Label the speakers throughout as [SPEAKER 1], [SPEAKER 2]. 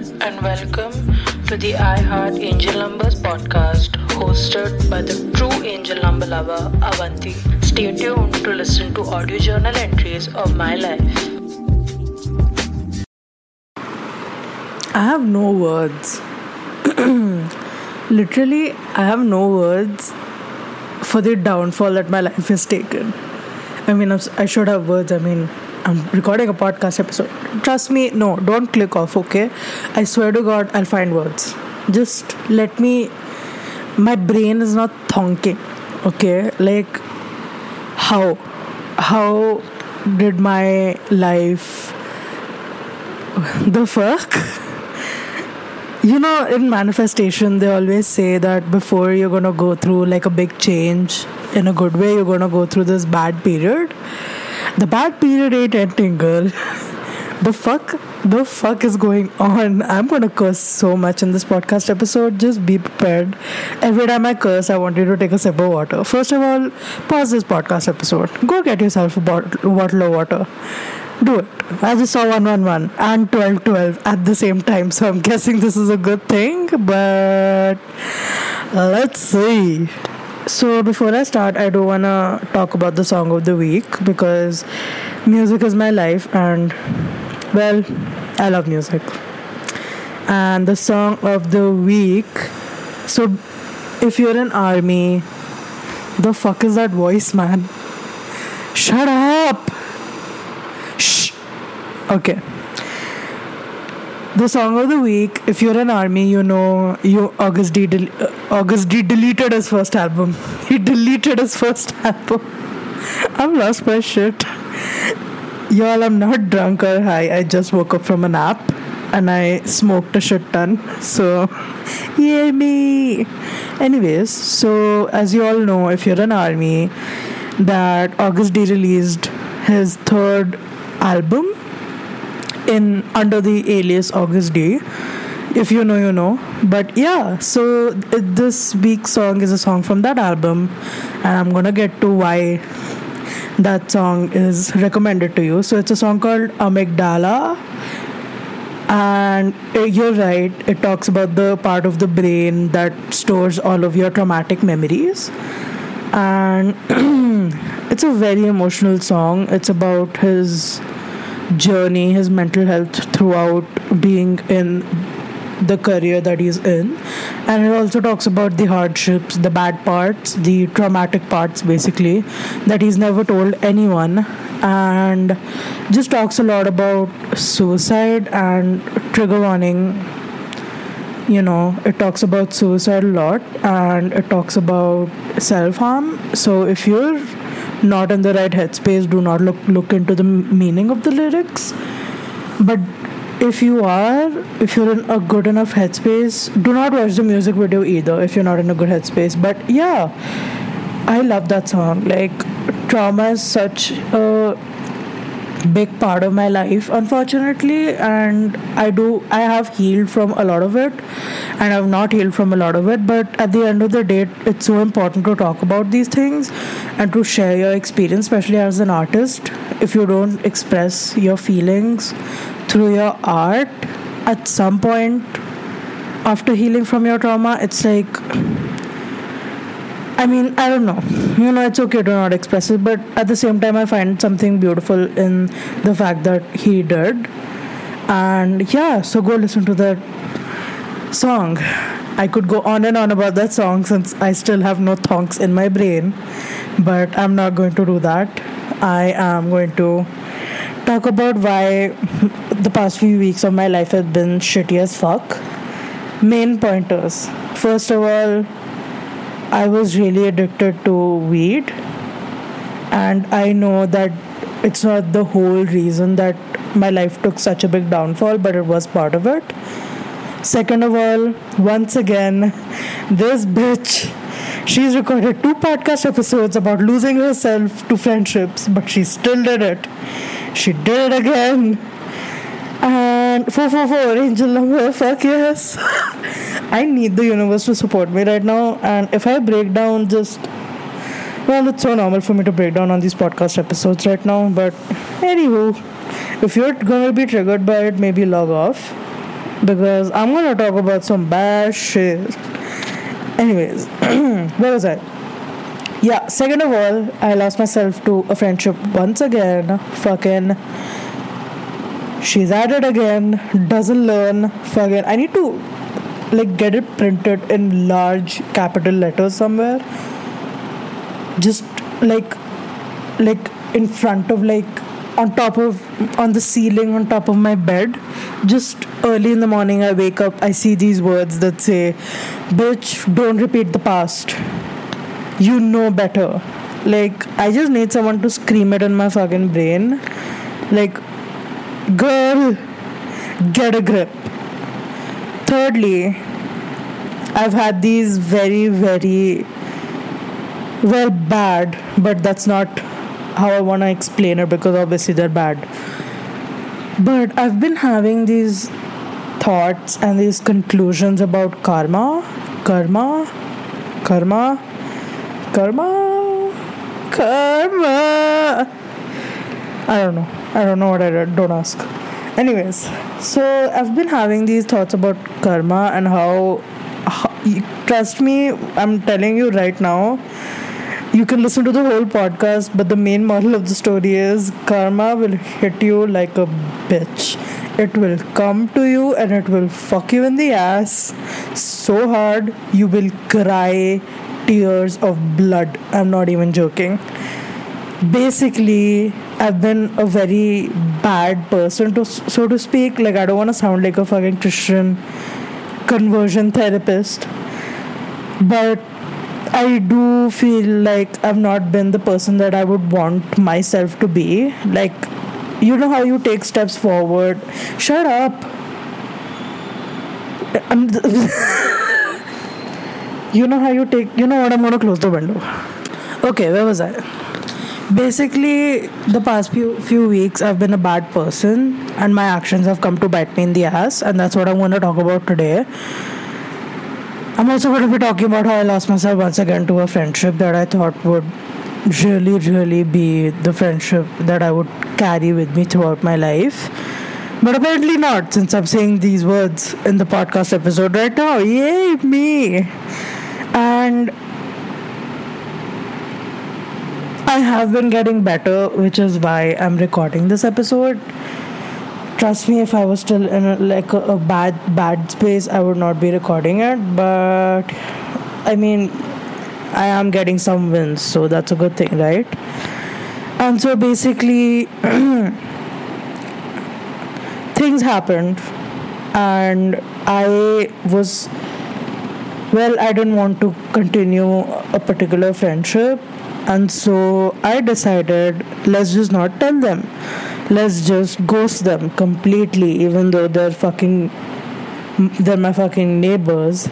[SPEAKER 1] and welcome to the iHeart Angel Numbers podcast hosted by the true angel number lover Avanti. Stay tuned to listen to audio journal entries of my life.
[SPEAKER 2] I have no words. Literally, I have no words for the downfall that my life has taken. I mean, I should have words. I mean, I'm recording a podcast episode. Trust me, no, don't click off, okay? I swear to God, I'll find words. Just let me. My brain is not thonking, okay? Like, how? How did my life. The fuck? You know, in manifestation, they always say that before you're gonna go through like a big change in a good way, you're gonna go through this bad period. The bad period ain't ending, girl. The fuck? The fuck is going on? I'm gonna curse so much in this podcast episode. Just be prepared. Every time I curse, I want you to take a sip of water. First of all, pause this podcast episode. Go get yourself a bottle, bottle of water. Do it. I just saw 111 and 1212 at the same time, so I'm guessing this is a good thing, but let's see. So, before I start, I do want to talk about the song of the week because music is my life, and well, I love music. And the song of the week. So, if you're an army, the fuck is that voice, man? Shut up! Shh. Okay. The song of the week. If you're an army, you know you Agust D. Del- Agust D. deleted his first album. He deleted his first album. i'm lost my shit. Y'all, I'm not drunk or high. I just woke up from a nap and I smoked a shit ton. So, yay me. Anyways, so as you all know, if you're an army, that Agust D released his third album in under the alias Agust D. If you know, you know. But yeah, so this week's song is a song from that album, and I'm gonna get to why that song is recommended to you. So it's a song called Amygdala. And uh, you're right, it talks about the part of the brain that stores all of your traumatic memories. And it's a very emotional song. It's about his journey, his mental health throughout being in the career that he's in. And it also talks about the hardships, the bad parts, the traumatic parts, basically, that he's never told anyone. And just talks a lot about suicide and trigger warning. You know, it talks about suicide a lot and it talks about self harm. So if you're not in the right headspace, do not look look into the meaning of the lyrics. But if you are, if you're in a good enough headspace, do not watch the music video either if you're not in a good headspace. But yeah, I love that song. Like, trauma is such a big part of my life unfortunately and i do i have healed from a lot of it and i've not healed from a lot of it but at the end of the day it's so important to talk about these things and to share your experience especially as an artist. If you don't express your feelings through your art at some point after healing from your trauma it's like I mean, I don't know. You know, it's okay to not express it, but at the same time, I find something beautiful in the fact that he did. And yeah, so go listen to that song. I could go on and on about that song since I still have no thonks in my brain, but I'm not going to do that. I am going to talk about why the past few weeks of my life have been shitty as fuck. Main pointers. First of all, I was really addicted to weed, and I know that it's not the whole reason that my life took such a big downfall, but it was part of it. Second of all, once again, this bitch, she's recorded two podcast episodes about losing herself to friendships, but she still did it. She did it again. And 444 angel number, fuck yes. I need the universe to support me right now. And if I break down, just well, it's so normal for me to break down on these podcast episodes right now. But anywho, if you're gonna be triggered by it, maybe log off. because I'm gonna talk about some bad shit. Anyways, where was I? Yeah, second of all, I lost myself to a friendship once again. Fucking. She's at it again, doesn't learn. Fucking. I need to, like, get it printed in large capital letters somewhere. Just, like, like, in front of, like, on top of, on the ceiling, on top of my bed. Just early in the morning, I wake up, I see these words that say, Bitch, don't repeat the past you know better. Like, I just need someone to scream it in my fucking brain. Like, girl, get a grip. Thirdly, I've had these very, very, well, bad, but that's not how I want to explain it because obviously they're bad. But I've been having these thoughts and these conclusions about karma, karma, karma Karma. Karma. I don't know. I don't know what I. Don't ask. Anyways, so I've been having these thoughts about karma and how, how trust me, I'm telling you right now, you can listen to the whole podcast, but the main moral of the story is karma will hit you like a bitch. It will come to you and it will fuck you in the ass so hard you will cry tears of blood. I'm not even joking. Basically, I've been a very bad person, to so to speak. Like, I don't want to sound like a fucking Christian conversion therapist, but I do feel like I've not been the person that I would want myself to be. Like, you know how you take steps forward. Shut up. You know how you take you know what i'm to close the window okay where was i basically the past few few weeks i've been a bad person and my actions have come to bite me in the ass and that's what i'm going to talk about today. I'm also going to be talking about how i lost myself once again to a friendship that i thought would really really be the friendship that i would carry with me throughout my life. But apparently not since i'm saying these words in the podcast episode right now. Yay me! And I have been getting better, which is why I'm recording this episode. Trust me, if I was still in a, like a, a bad bad space, I would not be recording it. But I mean, I am getting some wins, so that's a good thing, right? And so basically, things happened, and I was well, I didn't want to continue a particular friendship, and so I decided let's just not tell them. Let's just ghost them completely, even though they're fucking, they're my fucking neighbors.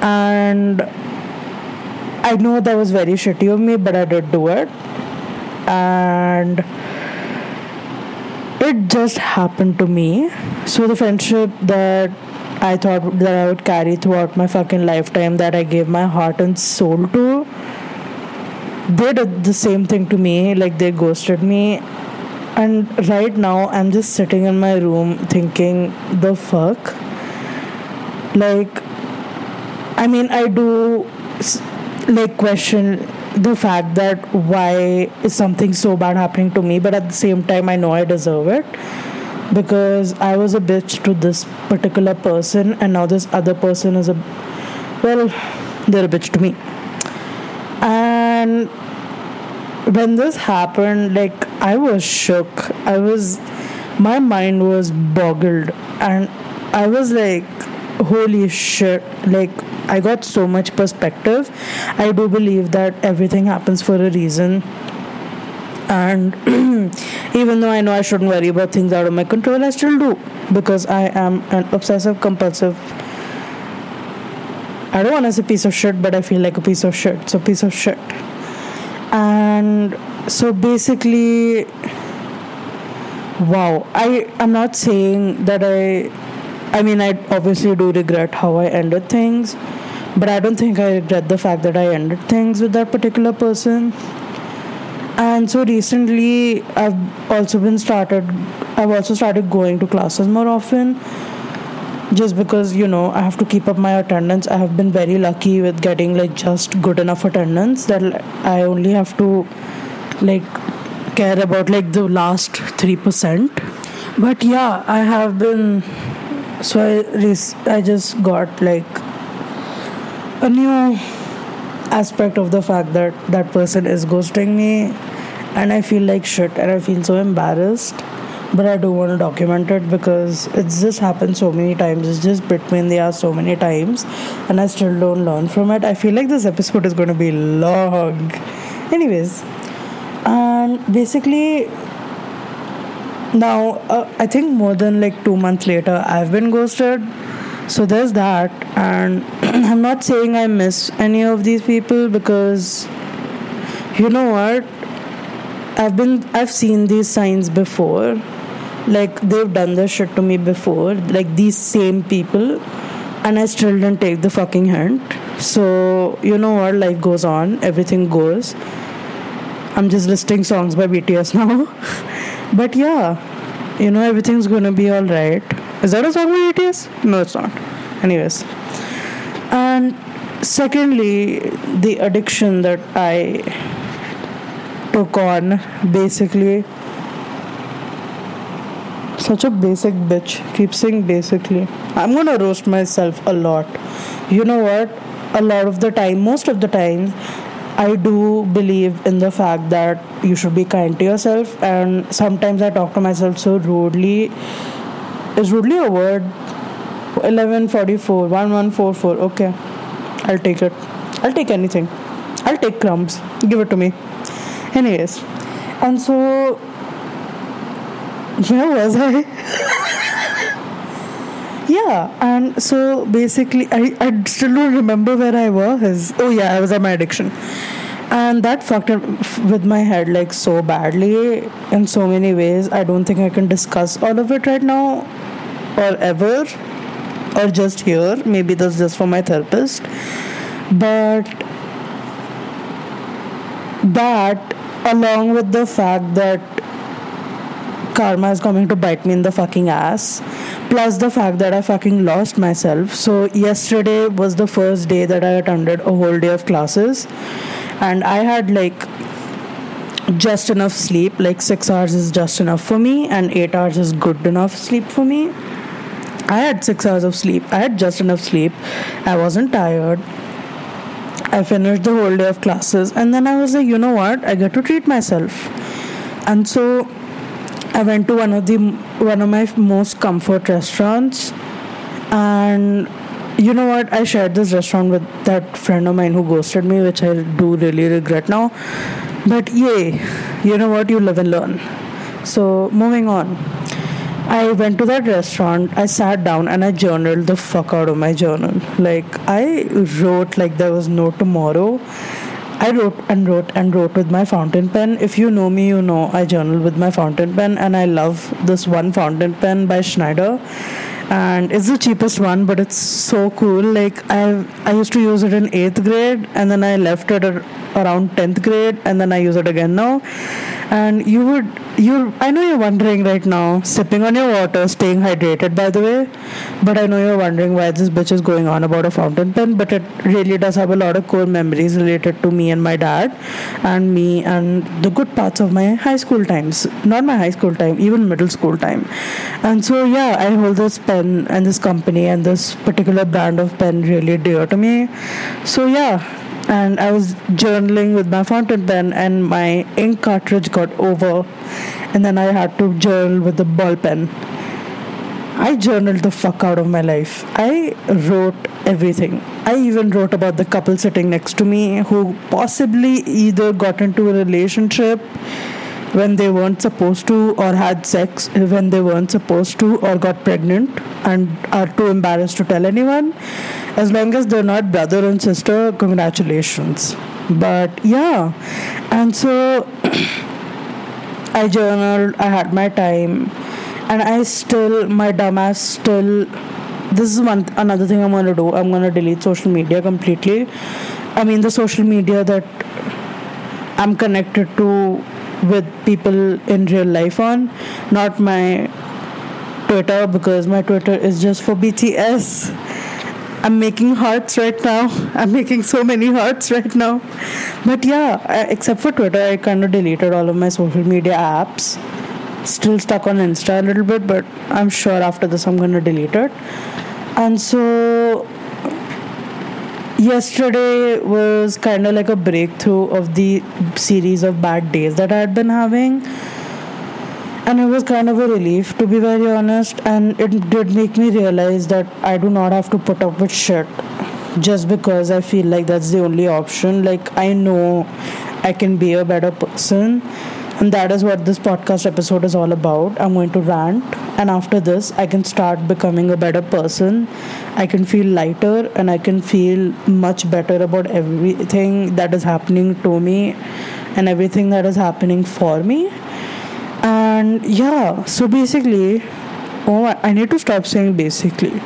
[SPEAKER 2] And I know that was very shitty of me, but I did do it. And it just happened to me. So the friendship that I thought that I would carry throughout my fucking lifetime that I gave my heart and soul to. They did the same thing to me, like they ghosted me. And right now, I'm just sitting in my room thinking, the fuck? Like, I mean, I do like question the fact that why is something so bad happening to me, but at the same time, I know I deserve it because I was a bitch to this particular person, and now this other person is a well, they're a bitch to me. And when this happened, like I was shook. I was, my mind was boggled, and I was like, holy shit! Like I got so much perspective. I do believe that everything happens for a reason and even though I know I shouldn't worry about things out of my control, I still do because I am an obsessive compulsive. I don't want to say piece of shit, but I feel like a piece of shit. So, piece of shit. And so basically, wow, I am not saying that I. I mean, I obviously do regret how I ended things, but I don't think I regret the fact that I ended things with that particular person and so recently i've also been started i've also started going to classes more often just because you know I have to keep up my attendance. I have been very lucky with getting like just good enough attendance that I only have to like care about like the last 3%. But yeah, I have been so I, I just got like a new aspect of the fact that that person is ghosting me and I feel like shit and I feel so embarrassed but I do want to document it because it's just happened so many times. It's just between the ass so many times, and I still don't learn from it. I feel like this episode is going to be long. Anyways, and basically, now uh, I think more than like two months later, I've been ghosted. So there's that, and I'm not saying I miss any of these people because you know what? I've been I've seen these signs before like they've done this shit to me before. Like these same people. And i still didn't take the fucking hint. So you know what? Life goes on. Everything goes. I'm just listing songs by bts now. But yeah. You know everything's gonna be all right. Is that a song by bts no it's not. Anyways. And secondly the addiction that i took on basically such a basic bitch. Keep saying basically. I'm gonna roast myself a lot. You know what? A lot of the time, most of the time, I do believe in the fact that you should be kind to yourself, and sometimes I talk to myself so rudely. Is rudely a word? 1144, 1144. Okay, I'll take it. I'll take anything. I'll take crumbs. Give it to me. Anyways, and so where was I? yeah, and so basically, I, I still don't remember where I was. Oh, yeah, I was at my addiction. And that fucked up with my head like so badly in so many ways. I don't think I can discuss all of it right now or ever or just here. Maybe that's just for my therapist. But that, along with the fact that karma is coming to bite me in the fucking ass. Plus the fact that I fucking lost myself. So yesterday was the first day that I attended a whole day of classes, and I had like just enough sleep. Like six hours is just enough for me, and eight hours is good enough sleep for me. I had six hours of sleep. I had just enough sleep. I wasn't tired. I finished the whole day of classes, and then I was like, you know what? I get to treat myself. And so I went to one of the one of my most comfort restaurants, and you know what? I shared this restaurant with that friend of mine who ghosted me, which I do really regret now. But yay, you know what? You live and learn. So moving on. I went to that restaurant, I sat down and I journaled the fuck out of my journal. Like, I wrote like there was no tomorrow. I wrote and wrote and wrote with my fountain pen. If you know me, you know I journal with my fountain pen, and I love this one fountain pen by Schneider. And it's the cheapest one, but it's so cool. Like I, I used to use it in eighth grade, and then I left it around tenth grade, and then I use it again now. And you would, you, I know you're wondering right now, sipping on your water, staying hydrated, by the way. But I know you're wondering why this bitch is going on about a fountain pen. But it really does have a lot of core memories related to me and my dad, and me and the good parts of my high school times. Not my high school time, even middle school time. And so yeah, I hold this pen and this company and this particular brand of pen really dear to me. So yeah, and I was journaling with my fountain pen, and my ink cartridge got over, and then I had to journal with the ball pen. I journaled the fuck out of my life. I wrote everything. I even wrote about the couple sitting next to me who possibly either got into a relationship when they weren't supposed to, or had sex when they weren't supposed to, or got pregnant and are too embarrassed to tell anyone. As long as they're not brother and sister, congratulations. But yeah, and so I journaled, I had my time, and I still, my dumbass still. This is one another thing I'm gonna do. I'm gonna delete social media completely. I mean, the social media that I'm connected to with people in real life on, not my Twitter because my Twitter is just for BTS. I'm making hearts right now. I'm making so many hearts right now. But yeah, except for Twitter, I kind of deleted all of my social media apps. Still stuck on Insta a little bit, but I'm sure after this I'm going to delete it. And so yesterday was kind of like a breakthrough of the series of bad days that I had been having. And it was kind of a relief to be very honest. And it did make me realize that i do not have to put up with shit just because i feel like that's the only option. Like i know i can be a better person and that is what this podcast episode is all about. I'm going to rant. And after this i can start becoming a better person. I can feel lighter and i can feel much better about everything that is happening to me and everything that is happening for me. And yeah so basically oh i need to stop saying basically.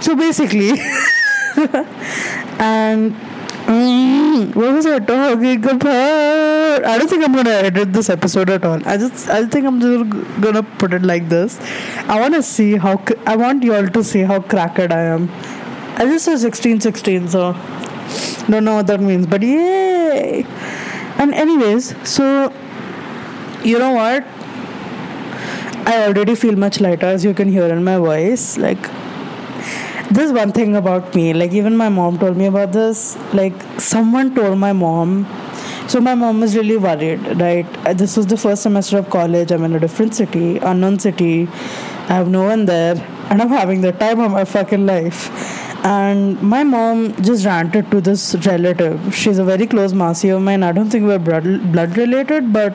[SPEAKER 2] So basically and mm, what was I talking about? I don't think I'm gonna edit this episode at all. I just, I think I'm just gonna put it like this. I want to see how, I want you all to see how cracked I am. I just said 16, 16, so don't know what that means, but yay! And anyways, so you know what? I already feel much lighter as you can hear in my voice. Like, there's one thing about me, like, even my mom told me about this. Like, someone told my mom. So, my mom was really worried, right? Uh, this was the first semester of college. I'm in a different city, unknown city. I have no one there, and I'm having the time of my fucking life. And my mom just ranted to this relative. She's a very close Masi of mine. I don't think we're blood, blood related, but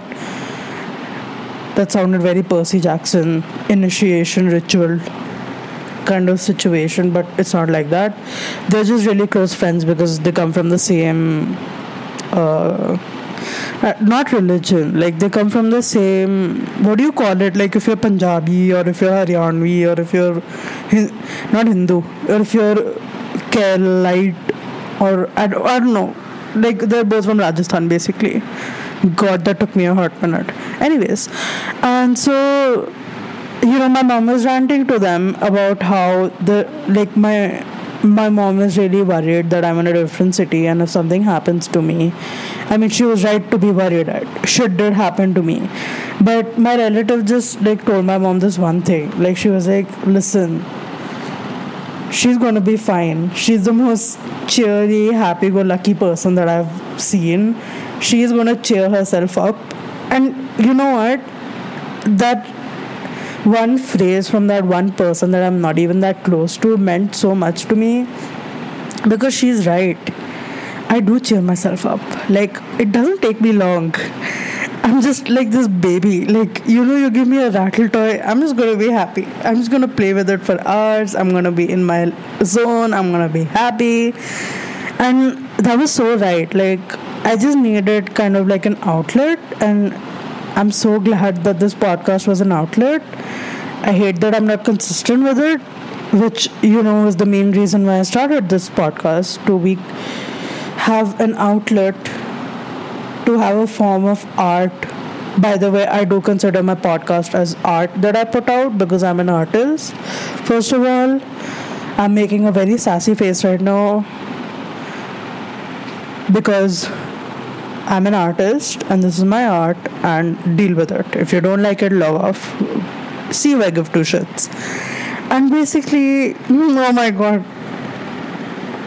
[SPEAKER 2] that sounded very Percy Jackson initiation ritual kind of situation, but it's not like that. They're just really close friends because they come from the same. Uh, uh, not religion like they come from the same what do you call it like if you're punjabi or if you're haryanvi or if you're not hindu or if you're keralite or I, I don't know like they're both from rajasthan basically God, that took me a hot minute. Anyways, and so you know, my mom was ranting to them about how the like my my mom is really worried that I'm in a different city and if something happens to me, I mean, she was right to be worried. at Should it happen to me? But my relative just like told my mom this one thing. Like she was like, listen, she's gonna be fine. She's the most cheery, happy-go-lucky person that I've seen she is going to cheer herself up. And you know what? That one phrase from that one person that I'm not even that close to meant so much to me because she's right. I do cheer myself up. Like, it doesn't take me long. I'm just like this baby. Like, you know, you give me a rattle toy, I'm just gonna be happy. I'm just gonna play with it for hours. I'm gonna be in my zone. I'm gonna be happy. And that was so right. Like, I just needed kind of like an outlet, and I'm so glad that this podcast was an outlet. I hate that I'm not consistent with it, which you know is the main reason why I started this podcast to be have an outlet to have a form of art. By the way, I do consider my podcast as art that I put out because I'm an artist. First of all, I'm making a very sassy face right now because I'm an artist and this is my art and deal with it. If you don't like it, log off. See if I give two shits. And basically, mm, oh my god,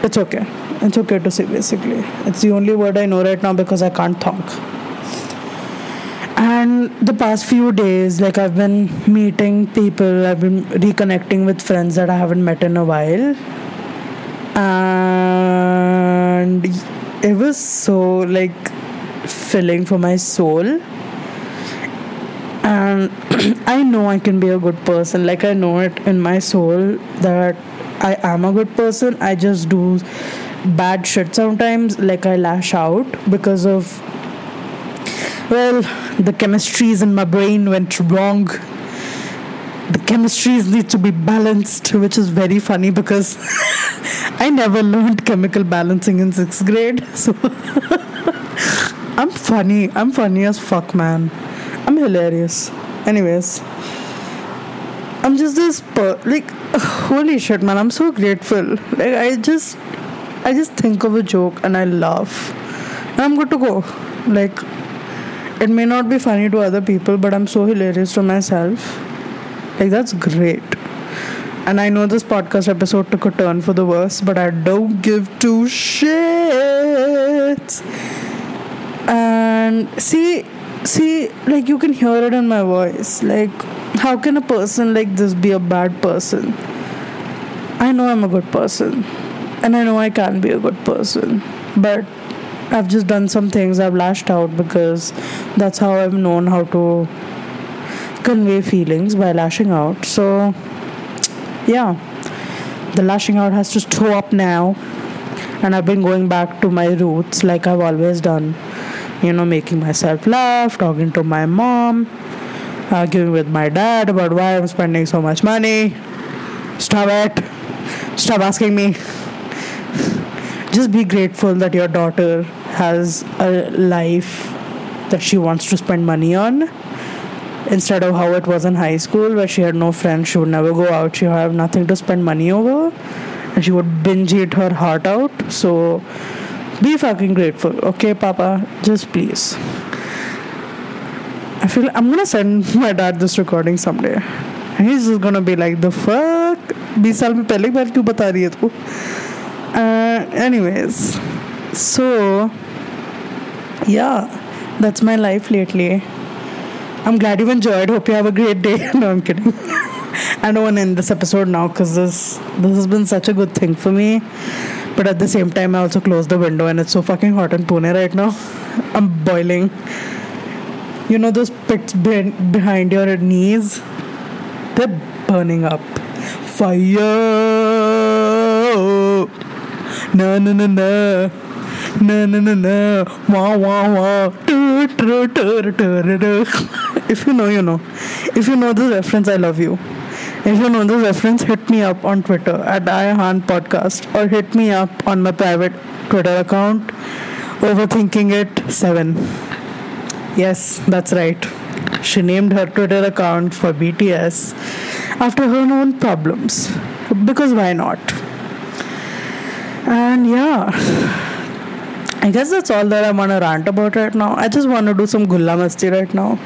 [SPEAKER 2] it's okay. It's okay to say basically. It's the only word I know right now because I can't talk. And the past few days, like I've been meeting people, I've been reconnecting with friends that I haven't met in a while. And it was so like filling for my soul and I know I can be a good person. Like I know it in my soul that I am a good person. I just do bad shit sometimes. Like I lash out because of well, the chemistries in my brain went wrong. The chemistries need to be balanced, which is very funny because I never learned chemical balancing in sixth grade. So I'm funny. I'm funny as fuck, man. I'm hilarious. Anyways, I'm just this per- like holy shit man. I'm so grateful. Like I just I just think of a joke and I laugh. And I'm good to go. Like it may not be funny to other people but I'm so hilarious to myself. Like that's great. And I know this podcast episode took a turn for the worse but I don't give two shits and see see like you can hear it in my voice. Like how can a person like this be a bad person? I know i'm a good person. And i know i can be a good person. But i've just done some things. I've lashed out because that's how i've known how to convey feelings by lashing out. So yeah. The lashing out has to show up now. And i've been going back to my roots like i've always done you know, making myself laugh, talking to my mom, arguing with my dad about why I'm spending so much money. Stop it. Stop asking me. Just be grateful that your daughter has a life that she wants to spend money on instead of how it was in high school where she had no friends, she would never go out, she would have nothing to spend money over, and she would binge eat her heart out. So, be fucking grateful, okay, Papa? Just please. I feel I'm gonna send my dad this recording someday. And he's just gonna be like, the fuck? 20 साल में पहले बार क्यों बता रही है तू anyways so yeah that's my life lately i'm glad you've enjoyed hope you have a great day no i'm kidding i don't want to end this episode now because this this has been such a good thing for me but at the same time, I also closed the window and it's so fucking hot in Pune right now. I'm boiling. You know those pits be- behind your knees? They're burning up. Fire! No, no, no, no. No, no, no, no. Wah, wah, wah. If you know, you know. If you know the reference, I love you. If you know the reference, hit me up on Twitter at IHAN Podcast or hit me up on my private Twitter account, Overthinking It 7. Yes, that's right. She named her Twitter account for BTS after her own problems. Because why not? And yeah. I guess that's all that I want to rant about right now. I just want to do some gulla masti right now.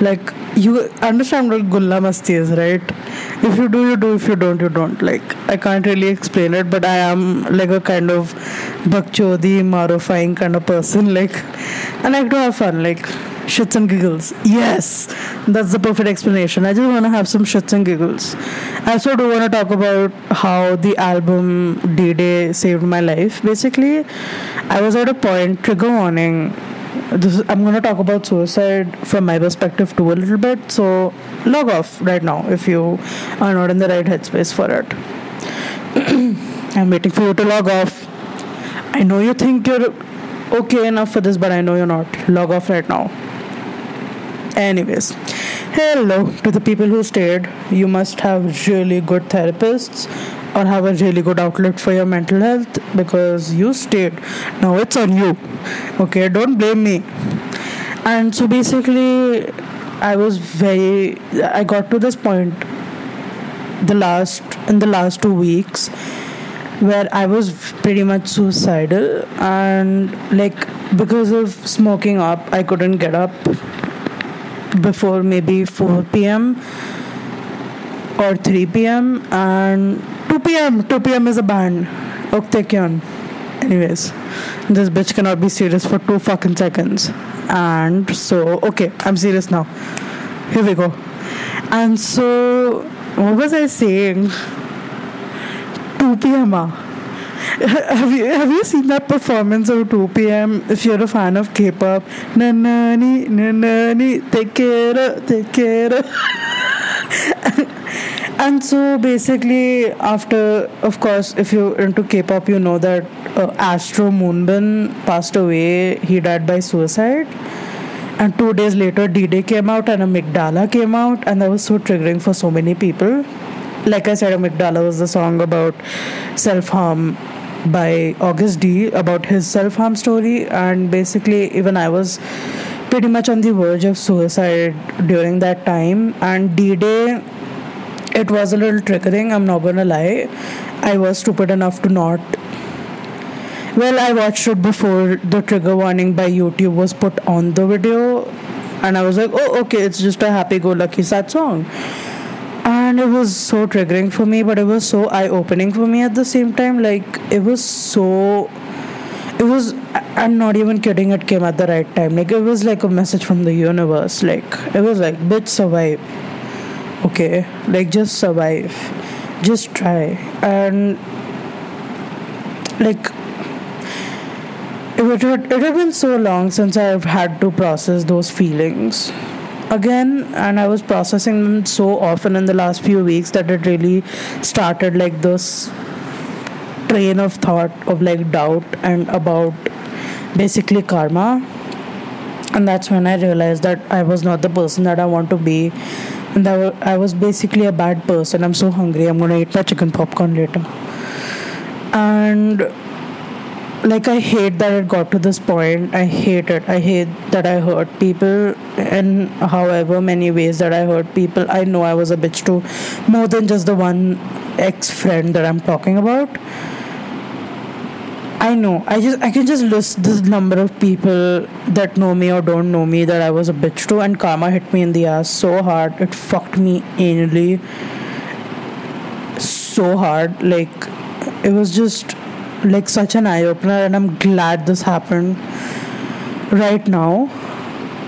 [SPEAKER 2] Like, you understand what gulla masti is, right? If you do, you do. If you don't, you don't. Like, I can't really explain it, but I am like a kind of bakchodi, marofying kind of person. Like, and I like to have fun. Like, shits and giggles. Yes, that's the perfect explanation. I just want to have some shits and giggles. I also do want to talk about how the album D Day saved my life. Basically, I was at a point, trigger warning this I'm going to talk about suicide from my perspective too a little bit. So log off right now if you are not in the right headspace for it. I'm waiting for you to log off. I know you think you're okay enough for this, but I know you're not. Log off right now. Anyways, hello to the people who stayed. You must have really good therapists or have a really good outlet for your mental health because you stayed. Now it's on you. Okay, don't blame me. And so basically, I was very. I got to this point the last in the last two weeks where I was pretty much suicidal and like because of smoking up, I couldn't get up before maybe 4 p.m. or 3 p.m. and 2 p.m. 2 p.m. is a band. Ok Taecyeon. Anyways, this bitch cannot be serious for two fucking seconds. And so, okay, I'm serious now. Here we go. And so, what was I saying? 2 p.m. Ah. Have you have you seen that performance of 2 p.m. If you're a fan of K-pop, na na ni na na ni take care take care. and so basically after of course if you're into k-pop you know that uh, astro moonbin passed away. He died by suicide. And two days later d-day came out and amygdala came out. And that was so triggering for so many people. Like i said amygdala was the song about self-harm by agust d about his self-harm story and basically even i was pretty much on the verge of suicide during that time and d-day it was a little triggering. I'm not gonna lie. I was stupid enough to not. Well, I watched it before the trigger warning by YouTube was put on the video, and I was like, oh, okay, it's just a happy go lucky sad song. And it was so triggering for me, but it was so eye opening for me at the same time. Like, it was so. It was. I'm not even kidding, it came at the right time. Like, it was like a message from the universe. Like, it was like, bitch, survive okay like just survive just try and like it had, it had been so long since I've had to process those feelings again and I was processing them so often in the last few weeks that it really started like this train of thought of like doubt and about basically karma and that's when I realized that I was not the person that I want to be and that I was basically a bad person. I'm so hungry. I'm gonna eat my chicken popcorn later. And like I hate that it got to this point. I hate it. I hate that I hurt people in however many ways that I hurt people. I know I was a bitch to more than just the one ex friend that I'm talking about. I know. I just I can just list this number of people that know me or don't know me that I was a bitch to, and karma hit me in the ass so hard. It fucked me anally so hard. Like it was just like such an eye opener, and I'm glad this happened right now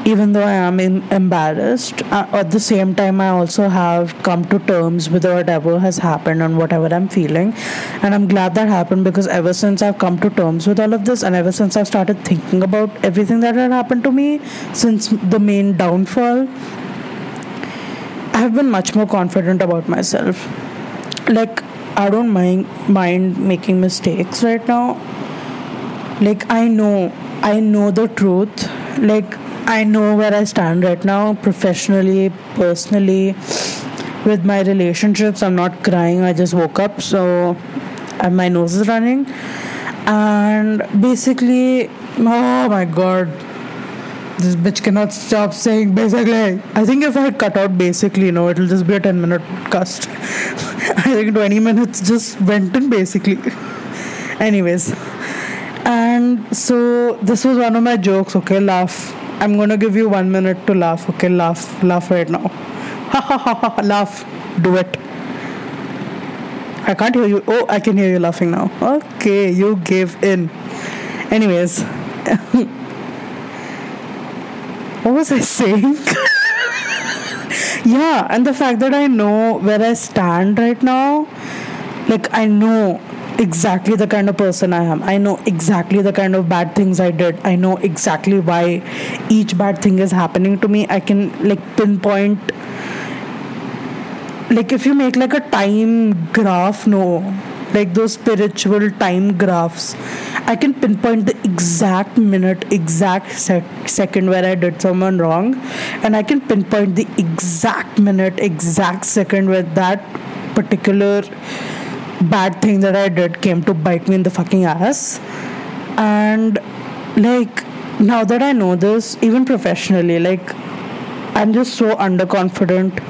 [SPEAKER 2] even though I am in, embarrassed, uh, at the same time, I also have come to terms with whatever has happened and whatever I'm feeling. And I'm glad that happened because ever since I've come to terms with all of this, and ever since I've started thinking about everything that had happened to me since the main downfall, I've been much more confident about myself. Like, I don't mind, mind making mistakes right now. Like, I know, I know the truth. Like, I know where I stand right now, professionally, personally, with my relationships. I'm not crying. I just woke up, so my nose is running. And basically, oh my god, this bitch cannot stop saying basically. I think if I cut out basically, you know, it'll just be a 10 minute podcast. I think 20 minutes just went in basically. Anyways, and so this was one of my jokes, okay? Laugh I'm gonna give you one minute to laugh. Okay, laugh, laugh right now. Ha ha ha ha, laugh. Do it. I can't hear you. Oh, I can hear you laughing now. Okay, you gave in. Anyways, what was I saying? yeah, and the fact that I know where I stand right now, like I know exactly the kind of person I am. I know exactly the kind of bad things I did. I know exactly why each bad thing is happening to me. I can like pinpoint like if you make like a time graph, no, like those spiritual time graphs, I can pinpoint the exact minute, exact sec- second where I did someone wrong, and I can pinpoint the exact minute, exact second where that particular bad thing that I did came to bite me in the fucking ass. And like now that I know this, even professionally, like I'm just so underconfident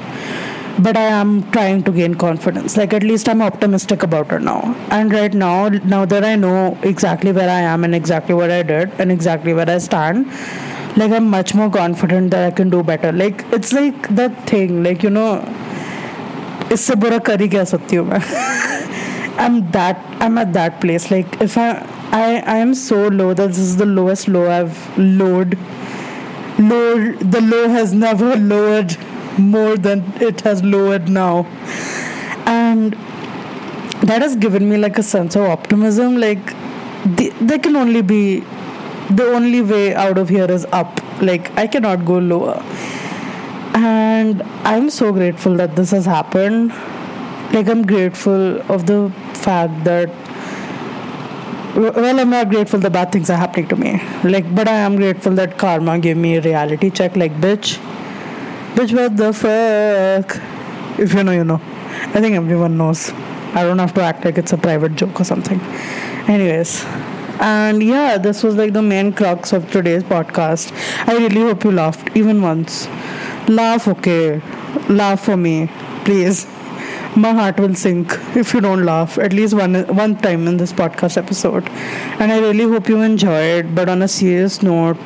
[SPEAKER 2] But I am trying to gain confidence. Like at least I'm optimistic about it now. And right now, now that I know exactly where I am and exactly what I did and exactly where I stand, like I'm much more confident that I can do better. Like it's like that thing, like you know, इससे बुरा कर ही क्या सकती हूँ मैं I'm that I'm at that place. Like if I I I am so low that this is the lowest low I've lowered. Low the low has never lowered more than it has lowered now. And that has given me like a sense of optimism. Like the, there can only be the only way out of here is up. Like I cannot go lower. And I'm so grateful that this has happened like i'm grateful of the fact that well i'm not grateful the bad things are happening to me like but i am grateful that karma gave me a reality check like bitch bitch what the fuck? If you know you know. I think everyone knows. I don't have to act like it's a private joke or something. Anyways. And yeah this was like the main crux of today's podcast. I really hope you laughed even once. Laugh okay. Laugh for me please. My heart will sink if you don't laugh at least one one time in this podcast episode. And I really hope you enjoyed. But on a serious note,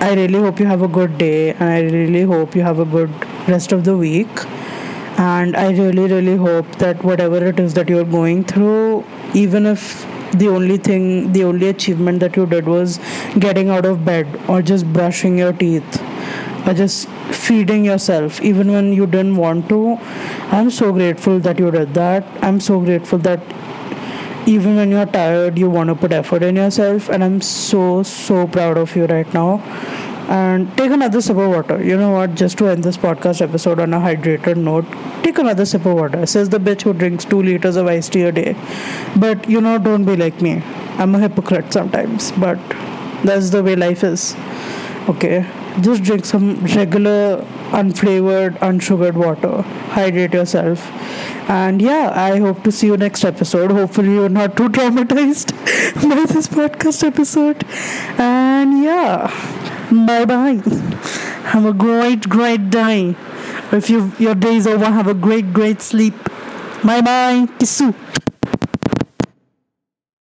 [SPEAKER 2] I really hope you have a good day, and I really hope you have a good rest of the week. And I really, really hope that whatever it is that you're going through, even if the only thing, the only achievement that you did was getting out of bed or just brushing your teeth or just feeding yourself even when you didn't want to i'm so grateful that you did that i'm so grateful that even when you're tired you want to put effort in yourself and i'm so so proud of you right now. And take another sip of water. You know what? Just to end this podcast episode on a hydrated note take another sip of water. Says the bitch who drinks two liters of iced tea a day. But you know don't be like me. I'm a hypocrite sometimes but that's the way life is. Okay just drink some regular unflavored unsugared water. Hydrate yourself. And yeah i hope to see you next episode. Hopefully you're not too traumatized by this podcast episode. And yeah bye bye have a great great day. If you your day is over have a great great sleep. Bye bye kisu